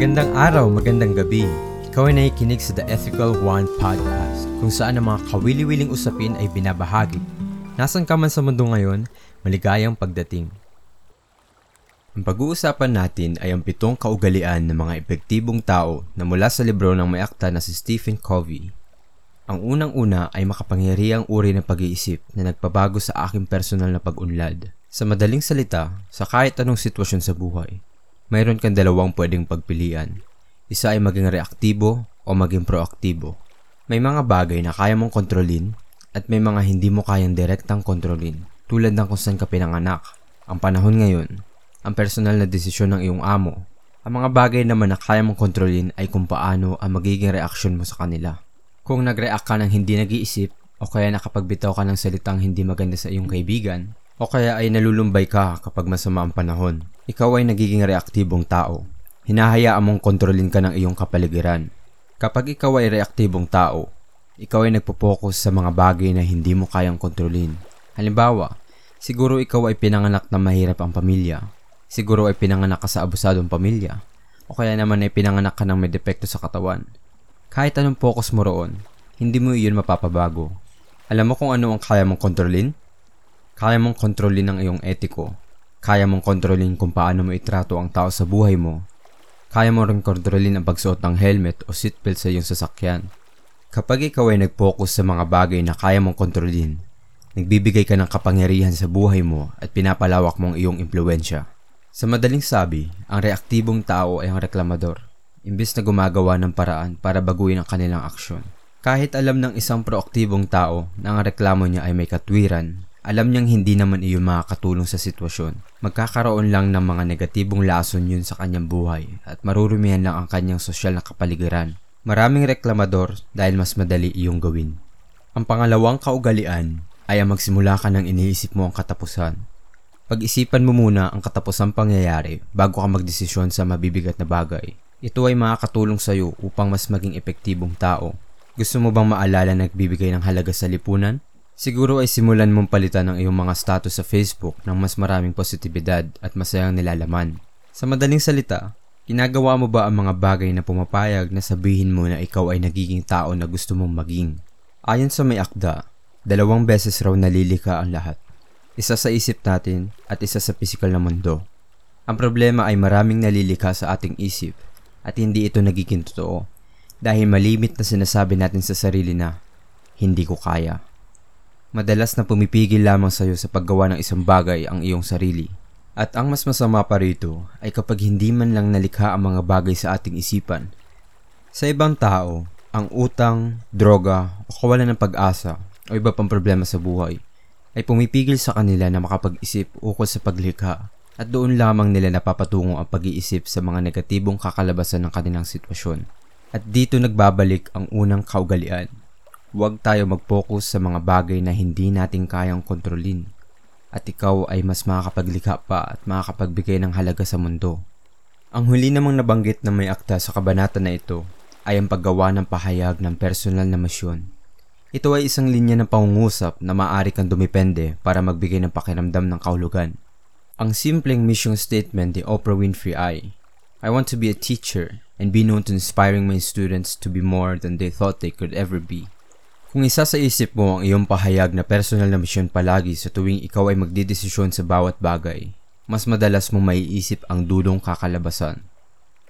Magandang araw, magandang gabi. Ikaw ay nakikinig sa The Ethical One Podcast, kung saan ang mga kawili-wiling usapin ay binabahagi. Nasaan ka man sa mundo ngayon, maligayang pagdating. Ang pag-uusapan natin ay ang pitong kaugalian ng mga epektibong tao na mula sa libro ng may akta na si Stephen Covey. Ang unang-una ay makapangyarihang uri ng pag-iisip na nagpabago sa aking personal na pag-unlad. Sa madaling salita, sa kahit anong sitwasyon sa buhay, mayroon kang dalawang pwedeng pagpilian. Isa ay maging reaktibo o maging proaktibo. May mga bagay na kaya mong kontrolin at may mga hindi mo kayang direktang kontrolin tulad ng kung saan ka pinanganak, ang panahon ngayon, ang personal na desisyon ng iyong amo. Ang mga bagay naman na kaya mong kontrolin ay kung paano ang magiging reaksyon mo sa kanila. Kung nag-react ka ng hindi nag-iisip o kaya nakapagbitaw ka ng salitang hindi maganda sa iyong kaibigan o kaya ay nalulumbay ka kapag masama ang panahon, ikaw ay nagiging reaktibong tao. Hinahayaan mong kontrolin ka ng iyong kapaligiran. Kapag ikaw ay reaktibong tao, ikaw ay nagpo-focus sa mga bagay na hindi mo kayang kontrolin. Halimbawa, siguro ikaw ay pinanganak na mahirap ang pamilya. Siguro ay pinanganak ka sa abusadong pamilya. O kaya naman ay pinanganak ka ng may depekto sa katawan. Kahit anong focus mo roon, hindi mo iyon mapapabago. Alam mo kung ano ang kaya mong kontrolin? Kaya mong kontrolin ang iyong etiko. Kaya mong kontrolin kung paano mo itrato ang tao sa buhay mo. Kaya mo rin kontrolin ang pagsuot ng helmet o seatbelt sa iyong sasakyan. Kapag ikaw ay nag-focus sa mga bagay na kaya mong kontrolin, nagbibigay ka ng kapangyarihan sa buhay mo at pinapalawak mo ang iyong impluensya. Sa madaling sabi, ang reaktibong tao ay ang reklamador, imbes na gumagawa ng paraan para baguhin ang kanilang aksyon. Kahit alam ng isang proaktibong tao na ang reklamo niya ay may katwiran, alam niyang hindi naman iyon makakatulong sa sitwasyon. Magkakaroon lang ng mga negatibong lason yun sa kanyang buhay at marurumihan lang ang kanyang sosyal na kapaligiran. Maraming reklamador dahil mas madali iyong gawin. Ang pangalawang kaugalian ay ang magsimula ka ng iniisip mo ang katapusan. Pag-isipan mo muna ang katapusang pangyayari bago ka magdesisyon sa mabibigat na bagay. Ito ay makakatulong sa iyo upang mas maging epektibong tao. Gusto mo bang maalala na nagbibigay ng halaga sa lipunan? Siguro ay simulan mong palitan ang iyong mga status sa Facebook ng mas maraming positibidad at masayang nilalaman. Sa madaling salita, ginagawa mo ba ang mga bagay na pumapayag na sabihin mo na ikaw ay nagiging tao na gusto mong maging? Ayon sa may akda, dalawang beses raw nalilika ang lahat. Isa sa isip natin at isa sa pisikal na mundo. Ang problema ay maraming nalilika sa ating isip at hindi ito nagiging totoo dahil malimit na sinasabi natin sa sarili na, hindi ko kaya. Madalas na pumipigil lamang sa iyo sa paggawa ng isang bagay ang iyong sarili. At ang mas masama pa rito ay kapag hindi man lang nalikha ang mga bagay sa ating isipan. Sa ibang tao, ang utang, droga, o kawalan ng pag-asa o iba pang problema sa buhay ay pumipigil sa kanila na makapag-isip ukol sa paglikha at doon lamang nila napapatungo ang pag-iisip sa mga negatibong kakalabasan ng kanilang sitwasyon. At dito nagbabalik ang unang kaugalian Huwag tayo mag-focus sa mga bagay na hindi natin kayang kontrolin. At ikaw ay mas makakapaglikha pa at makakapagbigay ng halaga sa mundo. Ang huli namang nabanggit na may akta sa kabanata na ito ay ang paggawa ng pahayag ng personal na misyon. Ito ay isang linya ng pangungusap na maaari kang dumipende para magbigay ng pakiramdam ng kahulugan. Ang simpleng mission statement ni Oprah Winfrey ay, I want to be a teacher and be known to inspiring my students to be more than they thought they could ever be. Kung isa sa isip mo ang iyong pahayag na personal na misyon palagi sa tuwing ikaw ay magdidesisyon sa bawat bagay, mas madalas mo maiisip ang dulong kakalabasan.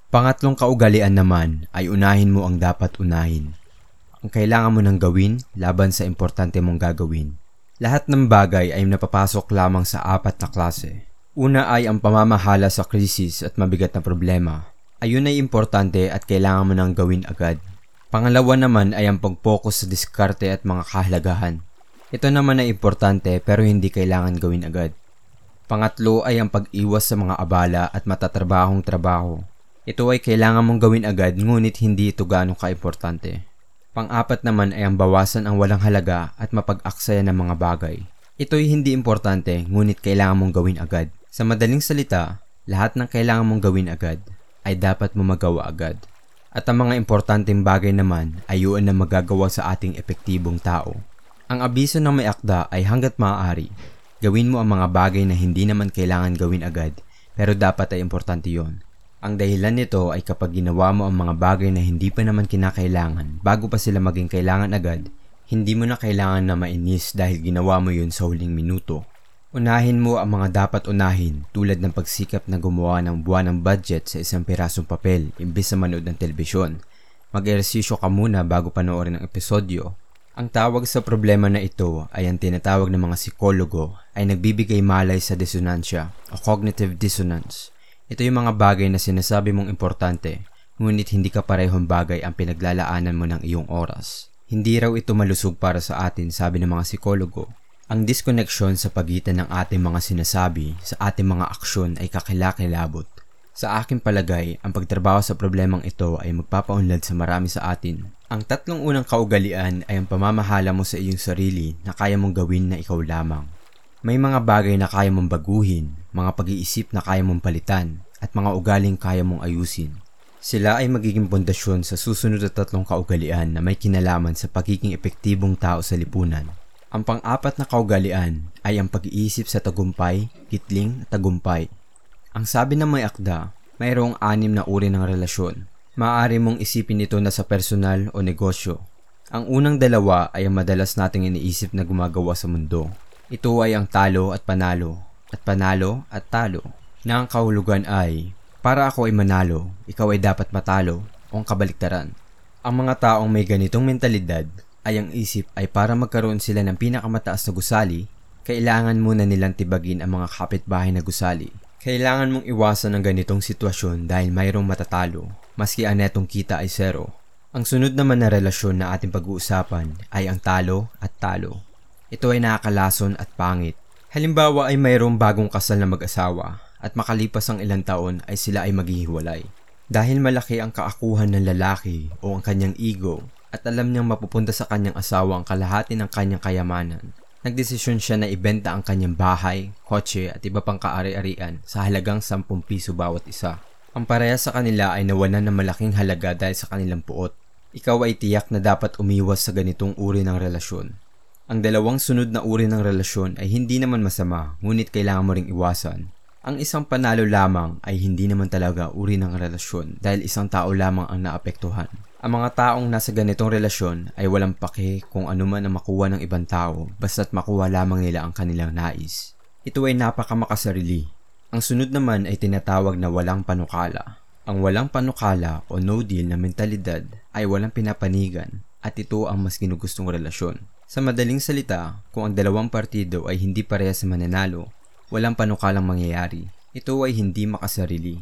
Pangatlong kaugalian naman ay unahin mo ang dapat unahin. Ang kailangan mo nang gawin laban sa importante mong gagawin. Lahat ng bagay ay napapasok lamang sa apat na klase. Una ay ang pamamahala sa krisis at mabigat na problema. Ayun ay importante at kailangan mo nang gawin agad. Pangalawa naman ay ang pag-focus sa diskarte at mga kahalagahan. Ito naman ay importante pero hindi kailangan gawin agad. Pangatlo ay ang pag-iwas sa mga abala at matatrabahong trabaho. Ito ay kailangan mong gawin agad ngunit hindi ito gaano kaimportante. Pang-apat naman ay ang bawasan ang walang halaga at mapag-aksaya ng mga bagay. Ito ay hindi importante ngunit kailangan mong gawin agad. Sa madaling salita, lahat ng kailangan mong gawin agad ay dapat mo magawa agad. At ang mga importanteng bagay naman ay yun na magagawa sa ating epektibong tao. Ang abiso ng may akda ay hanggat maaari, gawin mo ang mga bagay na hindi naman kailangan gawin agad pero dapat ay importante yon. Ang dahilan nito ay kapag ginawa mo ang mga bagay na hindi pa naman kinakailangan bago pa sila maging kailangan agad, hindi mo na kailangan na mainis dahil ginawa mo yun sa huling minuto. Unahin mo ang mga dapat unahin tulad ng pagsikap na gumawa ng buwan ng budget sa isang pirasong papel imbis na manood ng telebisyon. Mag-ehersisyo ka muna bago panoorin ang episodyo. Ang tawag sa problema na ito ay ang tinatawag ng mga psikologo ay nagbibigay malay sa disonansya o cognitive dissonance. Ito yung mga bagay na sinasabi mong importante, ngunit hindi ka parehong bagay ang pinaglalaanan mo ng iyong oras. Hindi raw ito malusog para sa atin, sabi ng mga psikologo. Ang disconnection sa pagitan ng ating mga sinasabi sa ating mga aksyon ay kakilakilabot. Sa aking palagay, ang pagtrabaho sa problemang ito ay magpapaunlad sa marami sa atin. Ang tatlong unang kaugalian ay ang pamamahala mo sa iyong sarili na kaya mong gawin na ikaw lamang. May mga bagay na kaya mong baguhin, mga pag-iisip na kaya mong palitan, at mga ugaling kaya mong ayusin. Sila ay magiging pundasyon sa susunod na tatlong kaugalian na may kinalaman sa pagiging epektibong tao sa lipunan. Ang pang-apat na kaugalian ay ang pag-iisip sa tagumpay, kitling, at tagumpay. Ang sabi ng may akda, mayroong anim na uri ng relasyon. Maaari mong isipin ito na sa personal o negosyo. Ang unang dalawa ay ang madalas nating iniisip na gumagawa sa mundo. Ito ay ang talo at panalo, at panalo at talo, na ang kahulugan ay, para ako ay manalo, ikaw ay dapat matalo, o ang kabaliktaran. Ang mga taong may ganitong mentalidad ay ang isip ay para magkaroon sila ng pinakamataas na gusali, kailangan muna nilang tibagin ang mga kapitbahay na gusali. Kailangan mong iwasan ang ganitong sitwasyon dahil mayroong matatalo, maski ang netong kita ay zero. Ang sunod naman na relasyon na ating pag-uusapan ay ang talo at talo. Ito ay nakakalason at pangit. Halimbawa ay mayroong bagong kasal na mag-asawa at makalipas ang ilang taon ay sila ay maghihiwalay. Dahil malaki ang kaakuhan ng lalaki o ang kanyang ego at alam niyang mapupunta sa kanyang asawa ang kalahati ng kanyang kayamanan, nagdesisyon siya na ibenta ang kanyang bahay, kotse at iba pang kaari-arian sa halagang 10 piso bawat isa. Ang pareha sa kanila ay nawalan ng malaking halaga dahil sa kanilang puot. Ikaw ay tiyak na dapat umiwas sa ganitong uri ng relasyon. Ang dalawang sunod na uri ng relasyon ay hindi naman masama, ngunit kailangan mo ring iwasan. Ang isang panalo lamang ay hindi naman talaga uri ng relasyon dahil isang tao lamang ang naapektuhan. Ang mga taong nasa ganitong relasyon ay walang pake kung ano man ang makuha ng ibang tao basta't makuha lamang nila ang kanilang nais. Ito ay napakamakasarili. Ang sunod naman ay tinatawag na walang panukala. Ang walang panukala o no deal na mentalidad ay walang pinapanigan at ito ang mas ginugustong relasyon. Sa madaling salita, kung ang dalawang partido ay hindi parehas mananalo, walang panukalang mangyayari. Ito ay hindi makasarili.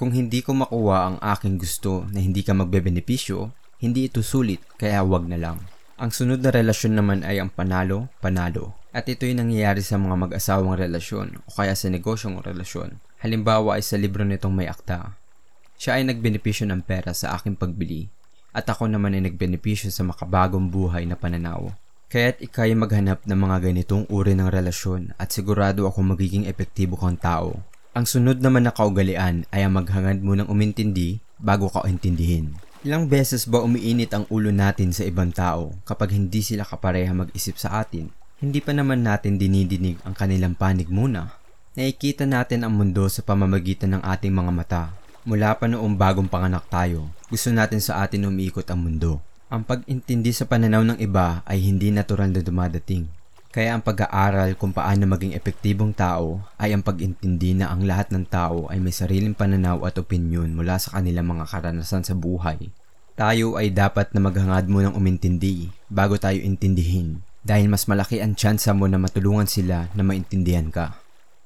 Kung hindi ko makuha ang aking gusto na hindi ka magbebenepisyo, hindi ito sulit kaya wag na lang. Ang sunod na relasyon naman ay ang panalo, panalo. At ito ay nangyayari sa mga mag-asawang relasyon o kaya sa negosyong relasyon. Halimbawa ay sa libro nitong may akta. Siya ay nagbenepisyo ng pera sa aking pagbili at ako naman ay nagbenepisyo sa makabagong buhay na pananaw. Kaya't ikay maghanap ng mga ganitong uri ng relasyon at sigurado ako magiging epektibo kang tao. Ang sunod naman na kaugalian ay ang maghangad mo ng umintindi bago ka intindihin. Ilang beses ba umiinit ang ulo natin sa ibang tao kapag hindi sila kapareha mag-isip sa atin? Hindi pa naman natin dinidinig ang kanilang panig muna. Nakikita natin ang mundo sa pamamagitan ng ating mga mata. Mula pa noong bagong panganak tayo, gusto natin sa atin umiikot ang mundo. Ang pag-intindi sa pananaw ng iba ay hindi natural na dumadating. Kaya ang pag-aaral kung paano maging epektibong tao ay ang pag-intindi na ang lahat ng tao ay may sariling pananaw at opinyon mula sa kanilang mga karanasan sa buhay. Tayo ay dapat na maghangad mo ng umintindi bago tayo intindihin dahil mas malaki ang tsansa mo na matulungan sila na maintindihan ka.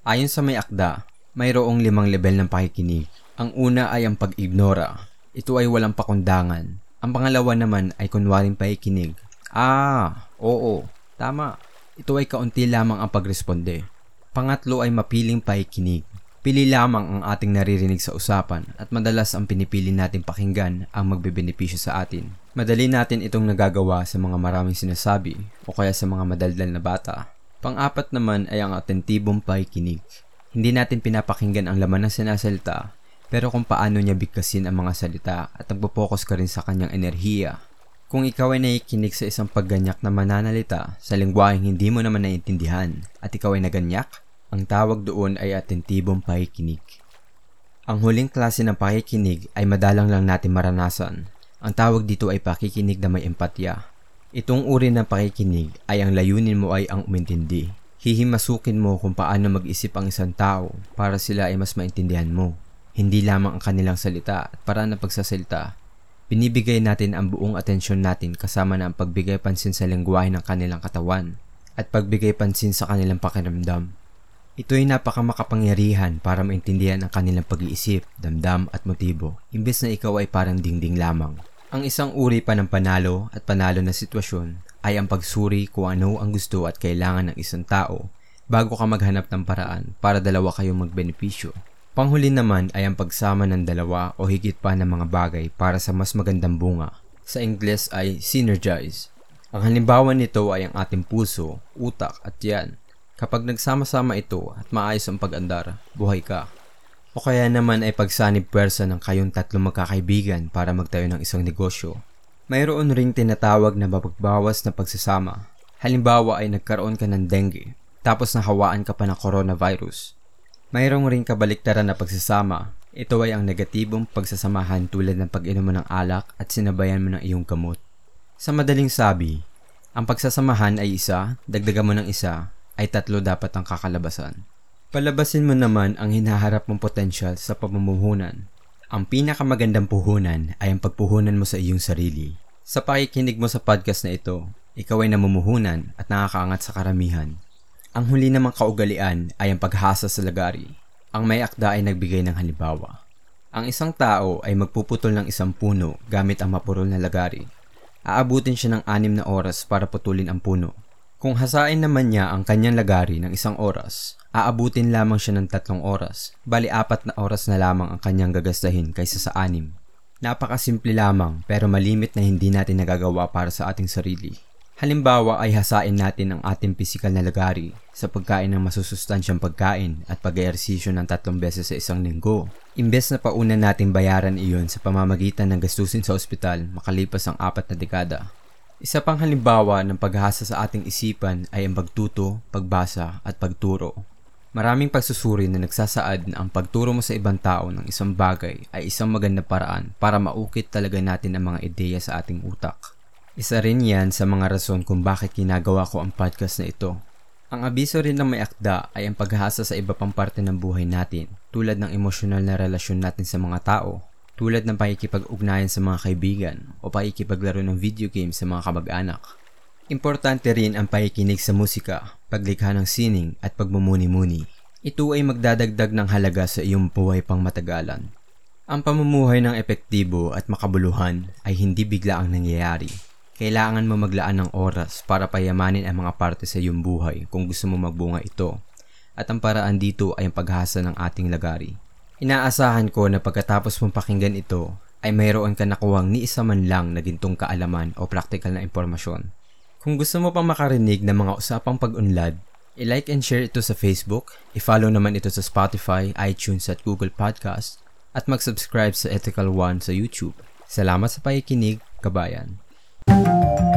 Ayon sa may akda, mayroong limang level ng pakikinig. Ang una ay ang pag-ignora. Ito ay walang pakundangan ang pangalawa naman ay kunwaring pakikinig. Ah, oo, tama. Ito ay kaunti lamang ang pagresponde. Pangatlo ay mapiling pakikinig. Pili lamang ang ating naririnig sa usapan at madalas ang pinipili natin pakinggan ang magbebenepisyo sa atin. Madali natin itong nagagawa sa mga maraming sinasabi o kaya sa mga madaldal na bata. Pang-apat naman ay ang atentibong pakikinig. Hindi natin pinapakinggan ang laman ng sinasalita pero kung paano niya bigkasin ang mga salita at nagpo-focus ka rin sa kanyang enerhiya. Kung ikaw ay nakikinig sa isang pagganyak na mananalita sa lingwaheng hindi mo naman naiintindihan at ikaw ay naganyak, ang tawag doon ay atentibong pakikinig. Ang huling klase ng pakikinig ay madalang lang natin maranasan. Ang tawag dito ay pakikinig na may empatya. Itong uri ng pakikinig ay ang layunin mo ay ang umintindi. Hihimasukin mo kung paano mag-isip ang isang tao para sila ay mas maintindihan mo. Hindi lamang ang kanilang salita at paraan ng pagsasalita. Binibigay natin ang buong atensyon natin kasama na ang pagbigay pansin sa lengguwahe ng kanilang katawan at pagbigay pansin sa kanilang pakiramdam. Ito ay napakamakapangyarihan para maintindihan ang kanilang pag-iisip, damdam at motibo, imbes na ikaw ay parang dingding lamang. Ang isang uri pa ng panalo at panalo na sitwasyon ay ang pagsuri kung ano ang gusto at kailangan ng isang tao bago ka maghanap ng paraan para dalawa kayong magbenepisyo. Panghuli naman ay ang pagsama ng dalawa o higit pa ng mga bagay para sa mas magandang bunga. Sa Ingles ay synergize. Ang halimbawa nito ay ang ating puso, utak at yan. Kapag nagsama-sama ito at maayos ang pag-andar, buhay ka. O kaya naman ay pagsanib pwersa ng kayong tatlong magkakaibigan para magtayo ng isang negosyo mayroon ring tinatawag na mapagbawas na pagsasama. Halimbawa ay nagkaroon ka ng dengue, tapos nahawaan ka pa ng coronavirus. Mayroong ring kabaliktaran na pagsasama. Ito ay ang negatibong pagsasamahan tulad ng pag-inom ng alak at sinabayan mo ng iyong gamot. Sa madaling sabi, ang pagsasamahan ay isa, dagdagan mo ng isa, ay tatlo dapat ang kakalabasan. Palabasin mo naman ang hinaharap mong potensyal sa pamumuhunan ang pinakamagandang puhunan ay ang pagpuhunan mo sa iyong sarili. Sa pakikinig mo sa podcast na ito, ikaw ay namumuhunan at nakakaangat sa karamihan. Ang huli namang kaugalian ay ang paghasa sa lagari. Ang may akda ay nagbigay ng halimbawa. Ang isang tao ay magpuputol ng isang puno gamit ang mapurol na lagari. Aabutin siya ng anim na oras para putulin ang puno. Kung hasain naman niya ang kanyang lagari ng isang oras, aabutin lamang siya ng tatlong oras. Bali apat na oras na lamang ang kanyang gagastahin kaysa sa anim. Napakasimple lamang pero malimit na hindi natin nagagawa para sa ating sarili. Halimbawa ay hasain natin ang ating pisikal na lagari sa pagkain ng masusustansyang pagkain at pag-eersisyo ng tatlong beses sa isang linggo. Imbes na pauna nating bayaran iyon sa pamamagitan ng gastusin sa ospital makalipas ang apat na dekada. Isa pang halimbawa ng paghasa sa ating isipan ay ang pagtuto, pagbasa at pagturo. Maraming pagsusuri na nagsasaad na ang pagturo mo sa ibang tao ng isang bagay ay isang maganda paraan para maukit talaga natin ang mga ideya sa ating utak. Isa rin yan sa mga rason kung bakit ginagawa ko ang podcast na ito. Ang abiso rin ng may akda ay ang paghasa sa iba pang parte ng buhay natin tulad ng emosyonal na relasyon natin sa mga tao, tulad ng pakikipag-ugnayan sa mga kaibigan o pakikipaglaro ng video games sa mga kamag-anak. Importante rin ang pakikinig sa musika, paglikha ng sining at pagmumuni-muni. Ito ay magdadagdag ng halaga sa iyong buhay pang matagalan. Ang pamumuhay ng epektibo at makabuluhan ay hindi bigla ang nangyayari. Kailangan mo maglaan ng oras para payamanin ang mga parte sa iyong buhay kung gusto mo magbunga ito. At ang paraan dito ay ang paghasa ng ating lagari. Inaasahan ko na pagkatapos mong pakinggan ito, ay mayroon ka nakuwang ni isa man lang na gintong kaalaman o praktikal na impormasyon. Kung gusto mo pang makarinig ng mga usapang pag-unlad, i-like and share ito sa Facebook, i-follow naman ito sa Spotify, iTunes at Google Podcast, at mag-subscribe sa Ethical One sa YouTube. Salamat sa pakikinig, kabayan. Thank you.